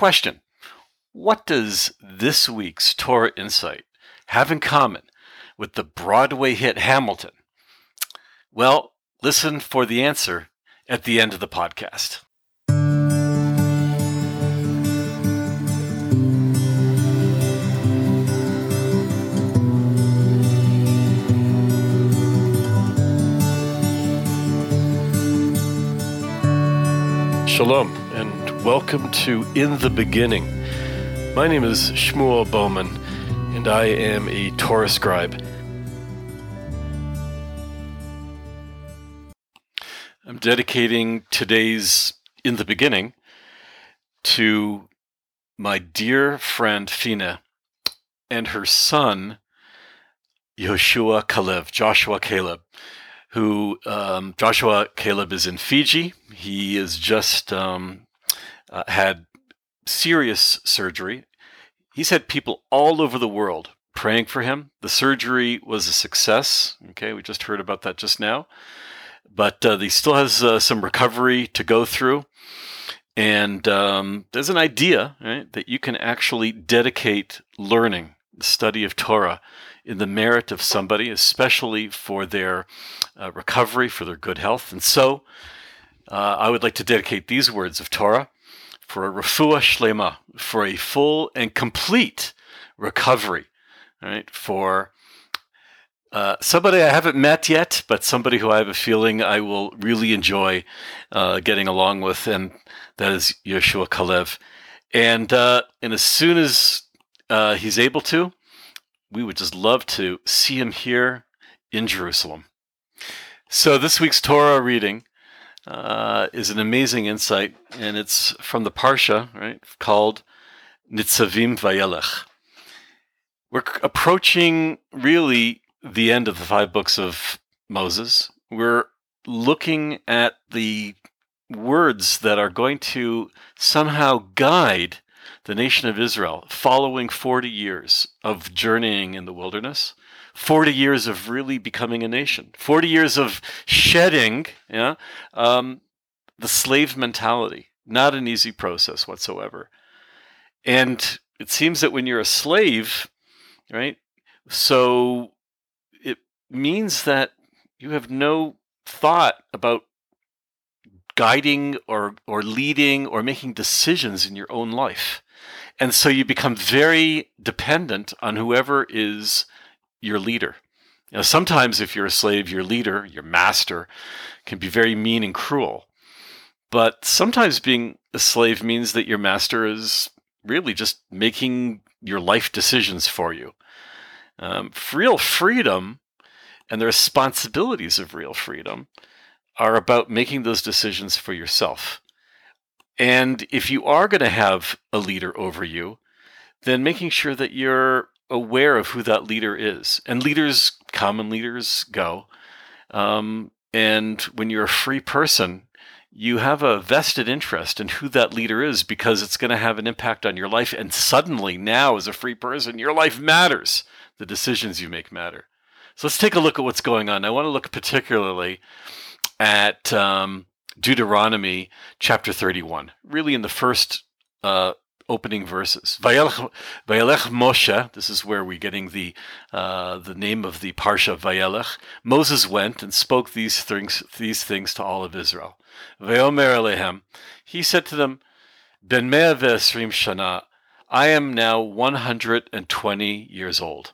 Question What does this week's Torah Insight have in common with the Broadway hit Hamilton? Well, listen for the answer at the end of the podcast. Shalom, welcome to In the Beginning. My name is Shmuel Bowman, and I am a Torah scribe. I'm dedicating today's In the Beginning to my dear friend Fina and her son, Yehoshua Kalev, Joshua Caleb who um, Joshua Caleb is in Fiji. He is just um, uh, had serious surgery. He's had people all over the world praying for him. The surgery was a success. Okay, we just heard about that just now. But uh, he still has uh, some recovery to go through. And um, there's an idea right, that you can actually dedicate learning, the study of Torah, in the merit of somebody, especially for their uh, recovery, for their good health. And so uh, I would like to dedicate these words of Torah for a refuah shlema, for a full and complete recovery, right? For uh, somebody I haven't met yet, but somebody who I have a feeling I will really enjoy uh, getting along with, and that is Yeshua Kalev. And uh, and as soon as uh, he's able to, we would just love to see him here in Jerusalem. So, this week's Torah reading uh, is an amazing insight, and it's from the Parsha, right, called Nitzavim Vayelech. We're approaching really the end of the five books of Moses. We're looking at the words that are going to somehow guide the nation of Israel, following 40 years of journeying in the wilderness, 40 years of really becoming a nation, 40 years of shedding yeah, um, the slave mentality. Not an easy process whatsoever. And it seems that when you're a slave, right, so it means that you have no thought about guiding or or leading or making decisions in your own life. And so you become very dependent on whoever is your leader. You know, sometimes if you're a slave, your leader, your master, can be very mean and cruel. But sometimes being a slave means that your master is really just making your life decisions for you. Um, real freedom and the responsibilities of real freedom are about making those decisions for yourself. And if you are going to have a leader over you, then making sure that you're aware of who that leader is. And leaders common leaders go. Um, and when you're a free person, you have a vested interest in who that leader is because it's going to have an impact on your life. And suddenly, now, as a free person, your life matters. The decisions you make matter. So let's take a look at what's going on. I want to look particularly at um, Deuteronomy chapter 31, really in the first uh, opening verses. Vayelech, Moshe, this is where we're getting the, uh, the name of the Parsha Vayelech. Moses went and spoke these things, these things to all of Israel. Alehem, he said to them, Ben Shana, I am now 120 years old,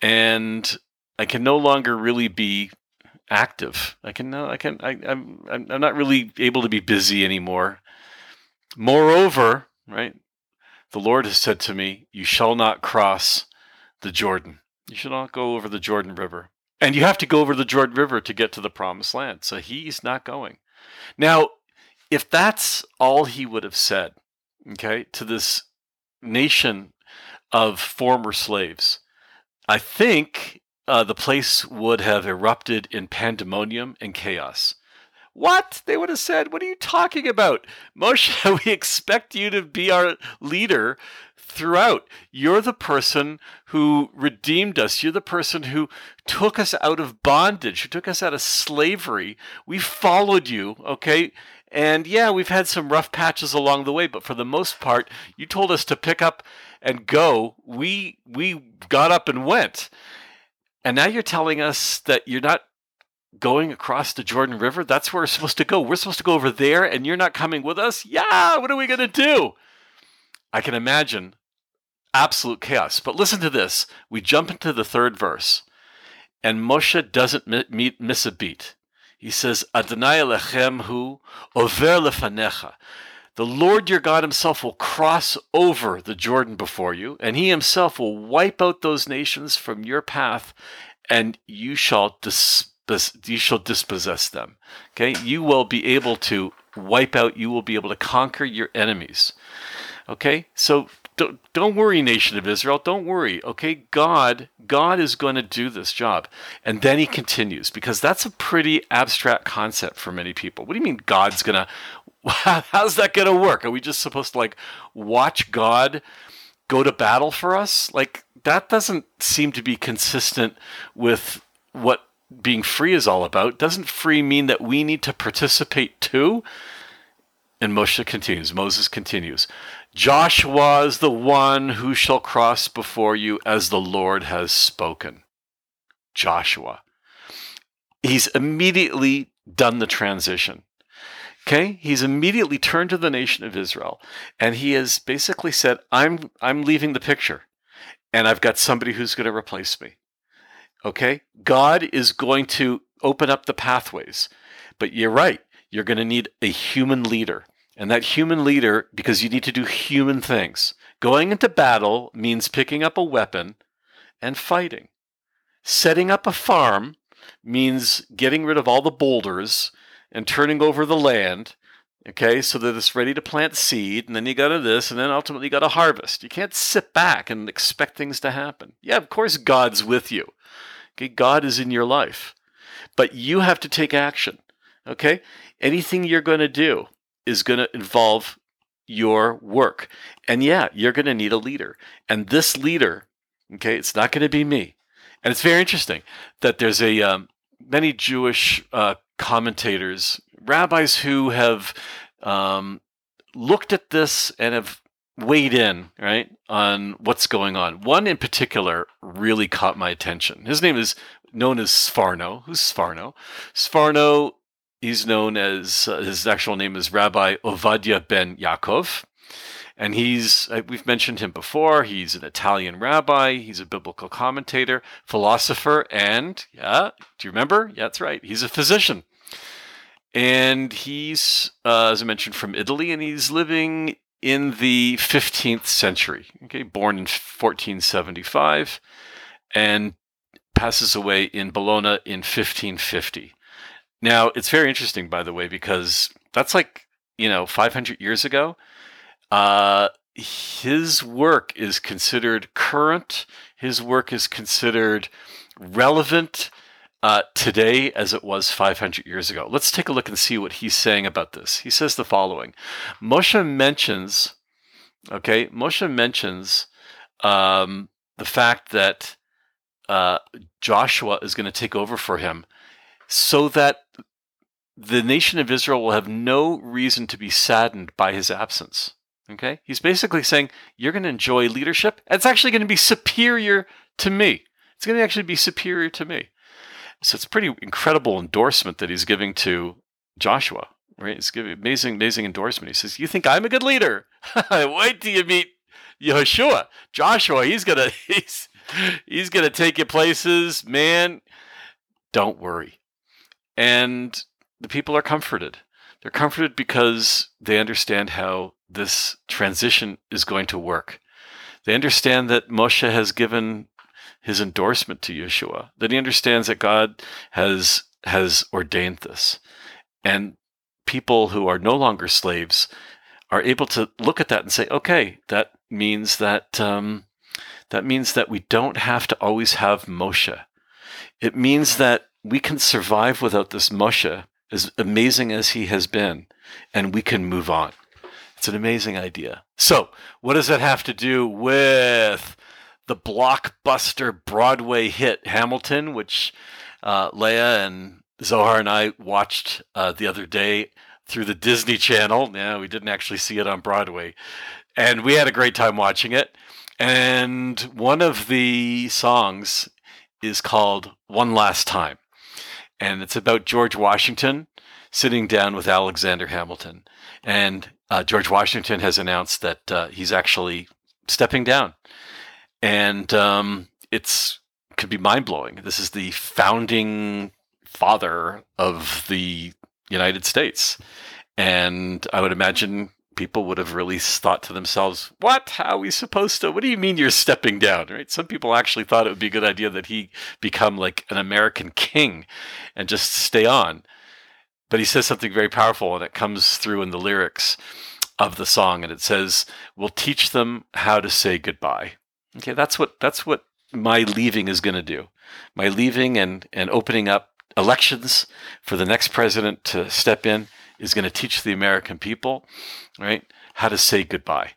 and I can no longer really be active. I can no, I can I, I'm I'm not really able to be busy anymore. Moreover, right, the Lord has said to me, "You shall not cross the Jordan. You shall not go over the Jordan River." And you have to go over the Jordan River to get to the promised land. So he's not going. Now, if that's all he would have said, okay, to this nation of former slaves, I think uh, the place would have erupted in pandemonium and chaos. What? They would have said, What are you talking about? Moshe, we expect you to be our leader throughout. You're the person who redeemed us. You're the person who took us out of bondage, who took us out of slavery. We followed you, okay? And yeah, we've had some rough patches along the way, but for the most part, you told us to pick up and go. We we got up and went. And now you're telling us that you're not going across the Jordan River. That's where we're supposed to go. We're supposed to go over there, and you're not coming with us? Yeah, what are we going to do? I can imagine absolute chaos. But listen to this. We jump into the third verse, and Moshe doesn't miss a beat. He says, Adonai Elechem hu over lefanecha. The Lord your God himself will cross over the Jordan before you, and he himself will wipe out those nations from your path, and you shall dis- you shall dispossess them. Okay? You will be able to wipe out, you will be able to conquer your enemies. Okay? So don't, don't worry, nation of Israel. Don't worry. Okay? God, God is going to do this job. And then he continues, because that's a pretty abstract concept for many people. What do you mean God's going to how's that going to work? Are we just supposed to like watch God go to battle for us? Like that doesn't seem to be consistent with being free is all about. Doesn't free mean that we need to participate too? And Moshe continues, Moses continues, Joshua is the one who shall cross before you as the Lord has spoken. Joshua. He's immediately done the transition. Okay, he's immediately turned to the nation of Israel and he has basically said, I'm I'm leaving the picture and I've got somebody who's going to replace me. Okay? God is going to open up the pathways. But you're right. You're going to need a human leader. And that human leader, because you need to do human things. Going into battle means picking up a weapon and fighting. Setting up a farm means getting rid of all the boulders and turning over the land, okay, so that it's ready to plant seed, and then you got to this, and then ultimately you got to harvest. You can't sit back and expect things to happen. Yeah, of course God's with you. Okay, God is in your life, but you have to take action. Okay, anything you're going to do is going to involve your work, and yeah, you're going to need a leader, and this leader, okay, it's not going to be me. And it's very interesting that there's a um, many Jewish uh, commentators, rabbis who have um, looked at this and have weighed in, right, on what's going on. One in particular really caught my attention. His name is known as Sforno. Who's Sforno? Sforno, he's known as, uh, his actual name is Rabbi Ovadia ben Yaakov. And he's, uh, we've mentioned him before. He's an Italian rabbi. He's a biblical commentator, philosopher, and, yeah, do you remember? Yeah, that's right. He's a physician. And he's, uh, as I mentioned, from Italy, and he's living in the 15th century. Okay, born in 1475 and passes away in Bologna in 1550. Now, it's very interesting, by the way, because that's like, you know, 500 years ago. Uh, his work is considered current, his work is considered relevant uh, today as it was 500 years ago. Let's take a look and see what he's saying about this. He says the following Moshe mentions, okay, Moshe mentions um, the fact that uh, Joshua is going to take over for him so that the nation of Israel will have no reason to be saddened by his absence. Okay? He's basically saying, You're going to enjoy leadership. It's actually going to be superior to me. It's going to actually be superior to me. So it's pretty incredible endorsement that he's giving to Joshua, right? He's giving amazing, amazing endorsement. He says, "You think I'm a good leader? Wait till you meet Yeshua, Joshua. He's gonna, he's, he's gonna take you places, man. Don't worry." And the people are comforted. They're comforted because they understand how this transition is going to work. They understand that Moshe has given his endorsement to Yeshua, that he understands that God has has ordained this. And people who are no longer slaves are able to look at that and say, okay, that means that um, that means that we don't have to always have Moshe. It means that we can survive without this Moshe, as amazing as he has been, and we can move on. It's an amazing idea. So, what does that have to do with the blockbuster Broadway hit Hamilton, which uh, Leah and Zohar and I watched uh, the other day. through the Disney Channel. Yeah, we didn't actually see it on Broadway. And we had a great time watching it. And one of the songs is called One Last Time. And it's about George Washington sitting down with Alexander Hamilton. And uh, George Washington has announced that uh, he's actually stepping down. And um, it's could be mind blowing. This is the founding father of the United States. And I would imagine people would have really thought to themselves, what? How are we supposed to? What do you mean you're stepping down? Right? Some people actually thought it would be a good idea that he become like an American king and just stay on. But he says something very powerful, and it comes through in the lyrics of the song, and it says, "We'll teach them how to say goodbye." Okay, that's what that's what my leaving is going to do. My leaving and and opening up elections for the next president to step in is going to teach the American people, right, how to say goodbye.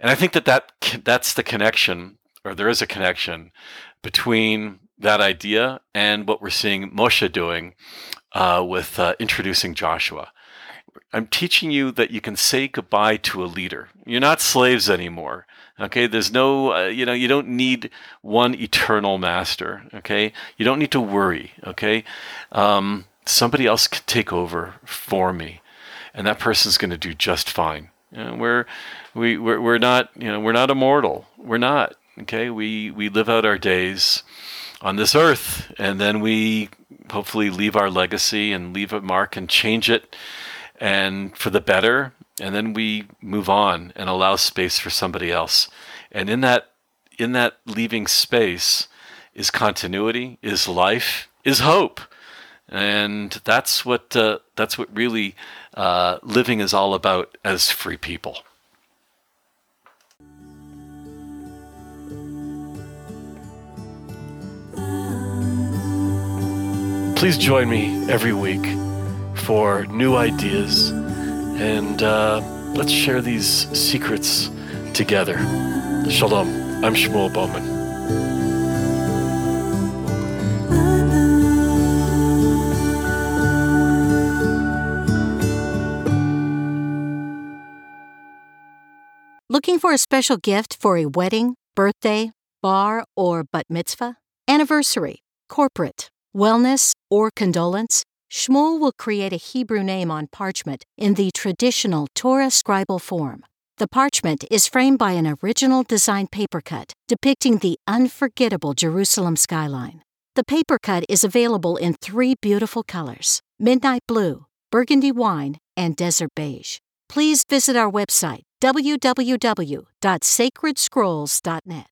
And I think that, that that's the connection, or there is a connection between that idea and what we're seeing Moshe doing uh, with uh, introducing Joshua. I'm teaching you that you can say goodbye to a leader. You're not slaves anymore. Okay, there's no, uh, you know, you don't need one eternal master. Okay, you don't need to worry. Okay, um, somebody else can take over for me, and that person's going to do just fine. You know, we're we we're, we're not you know we're not immortal. We're not. Okay, we we live out our days on this earth, and then we hopefully leave our legacy and leave a mark and change it and for the better and then we move on and allow space for somebody else. And in that in that leaving space is continuity is life is hope. And that's what uh, that's what really uh, living is all about as free people. Please join me every week for new ideas and uh, let's share these secrets together. Shalom. I'm Shmuel Bowman. Looking for a special gift for a wedding, birthday, bar, or bat mitzvah? Anniversary, corporate, wellness, or condolence? Shmuel will create a Hebrew name on parchment in the traditional Torah scribal form. The parchment is framed by an original design paper cut depicting the unforgettable Jerusalem skyline. The paper cut is available in three beautiful colors midnight blue, burgundy wine, and desert beige. Please visit our website, www.sacredscrolls.net.